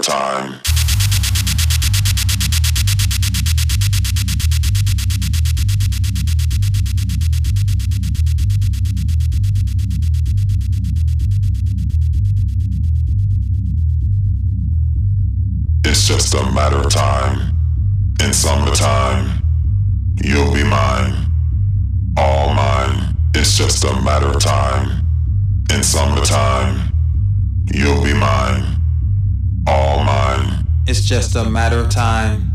time. It's just a matter of time. In summertime, you'll be mine. All mine. It's just a matter of time. In summertime, you'll be mine all mine. It's just a matter of time.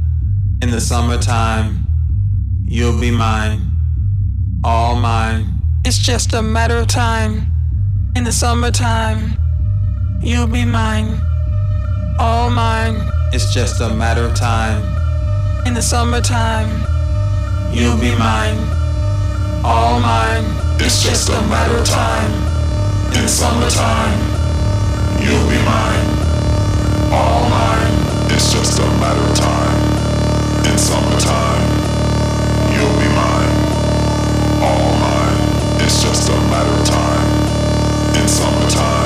In the summertime, you'll be mine. All mine. It's just a matter of time. In the summertime, you'll be mine. All mine. It's just a matter of time. In the summertime, you'll be mine. All mine. It's just a matter of time. In the summertime, you'll be mine just a matter of time. In summertime, you'll be mine, all mine. It's just a matter of time. In summertime.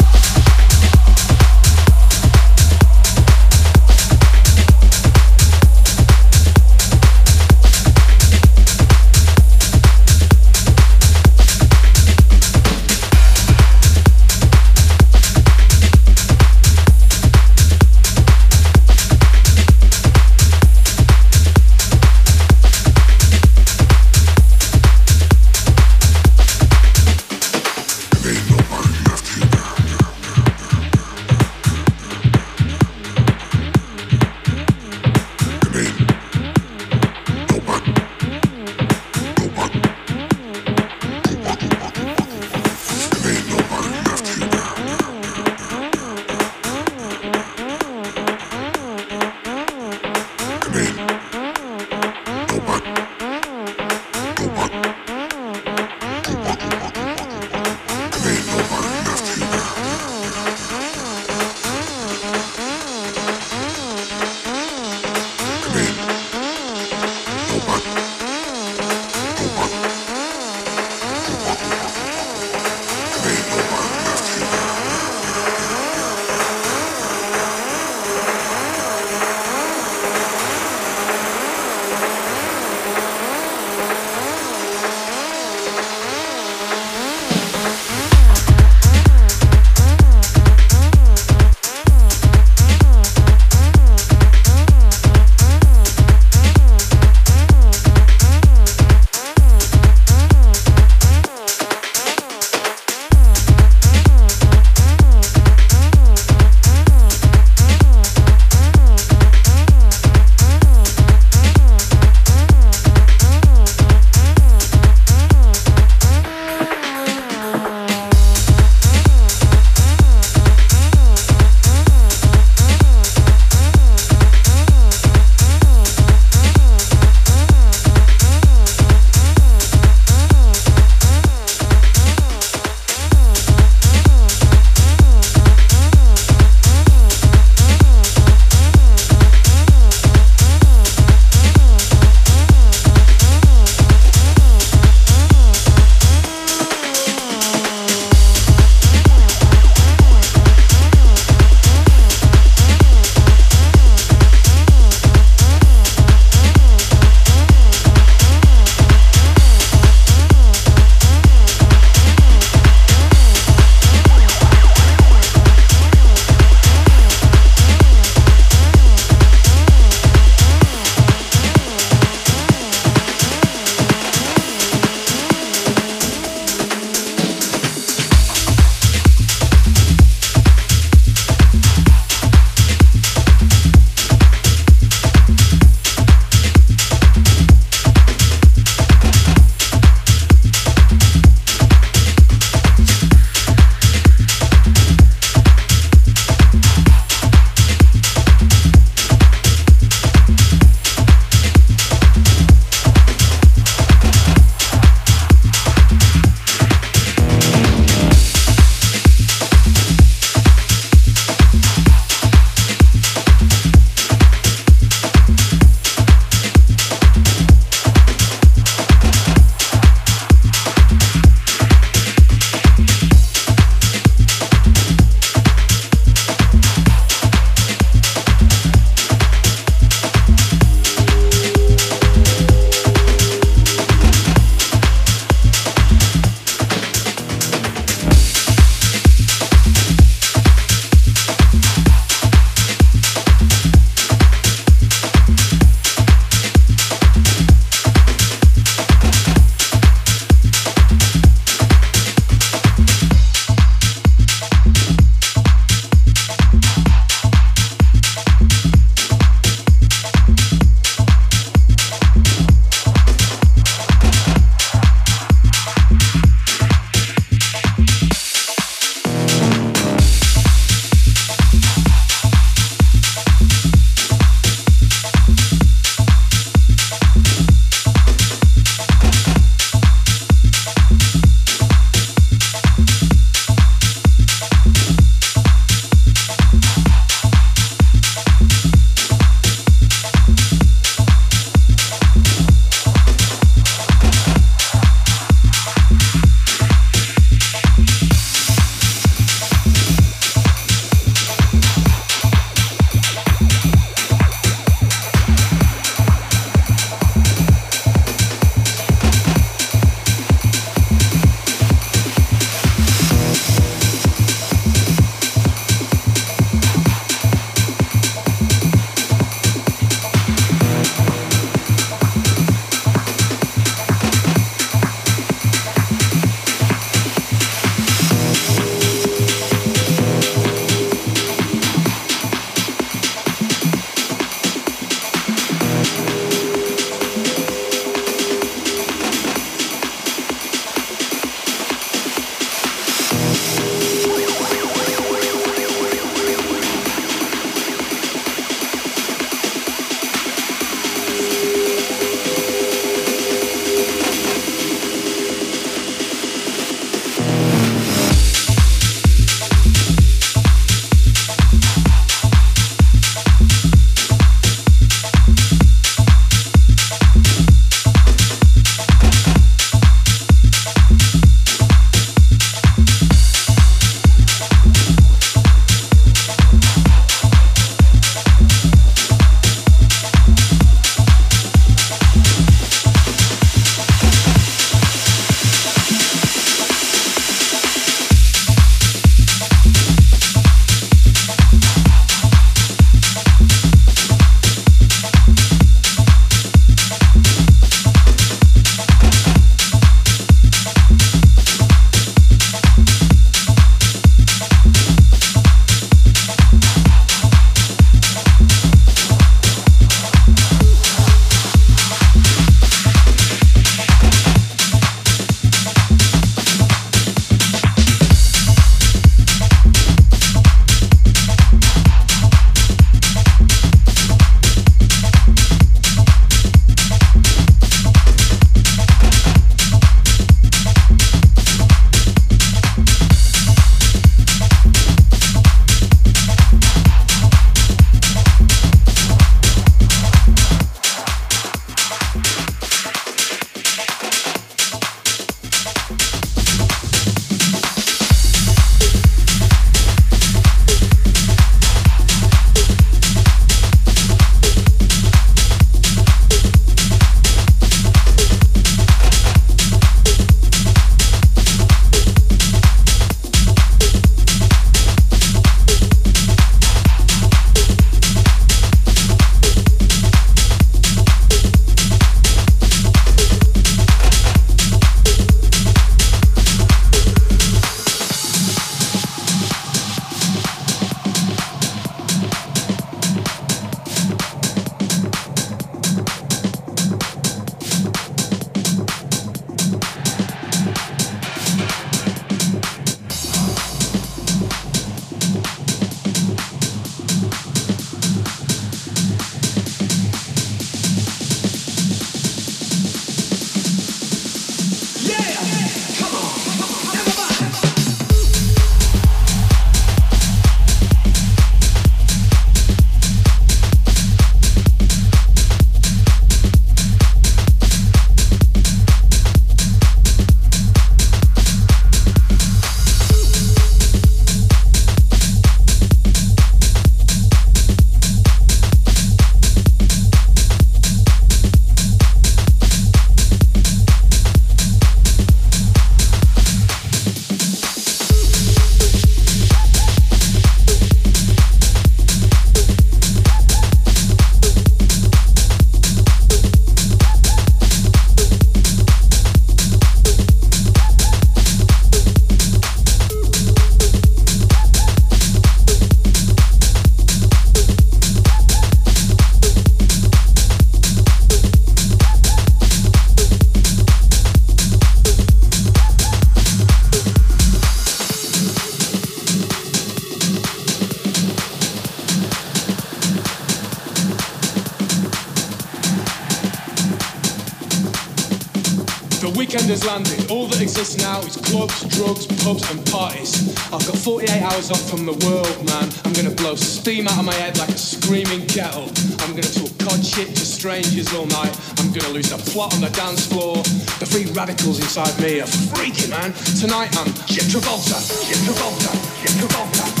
48 off from the world, man. I'm gonna blow steam out of my head like a screaming kettle. I'm gonna talk cod shit to strangers all night. I'm gonna lose the plot on the dance floor. The free radicals inside me are freaking, man. Tonight I'm Jim Travolta, Jim Travolta, Jim Travolta,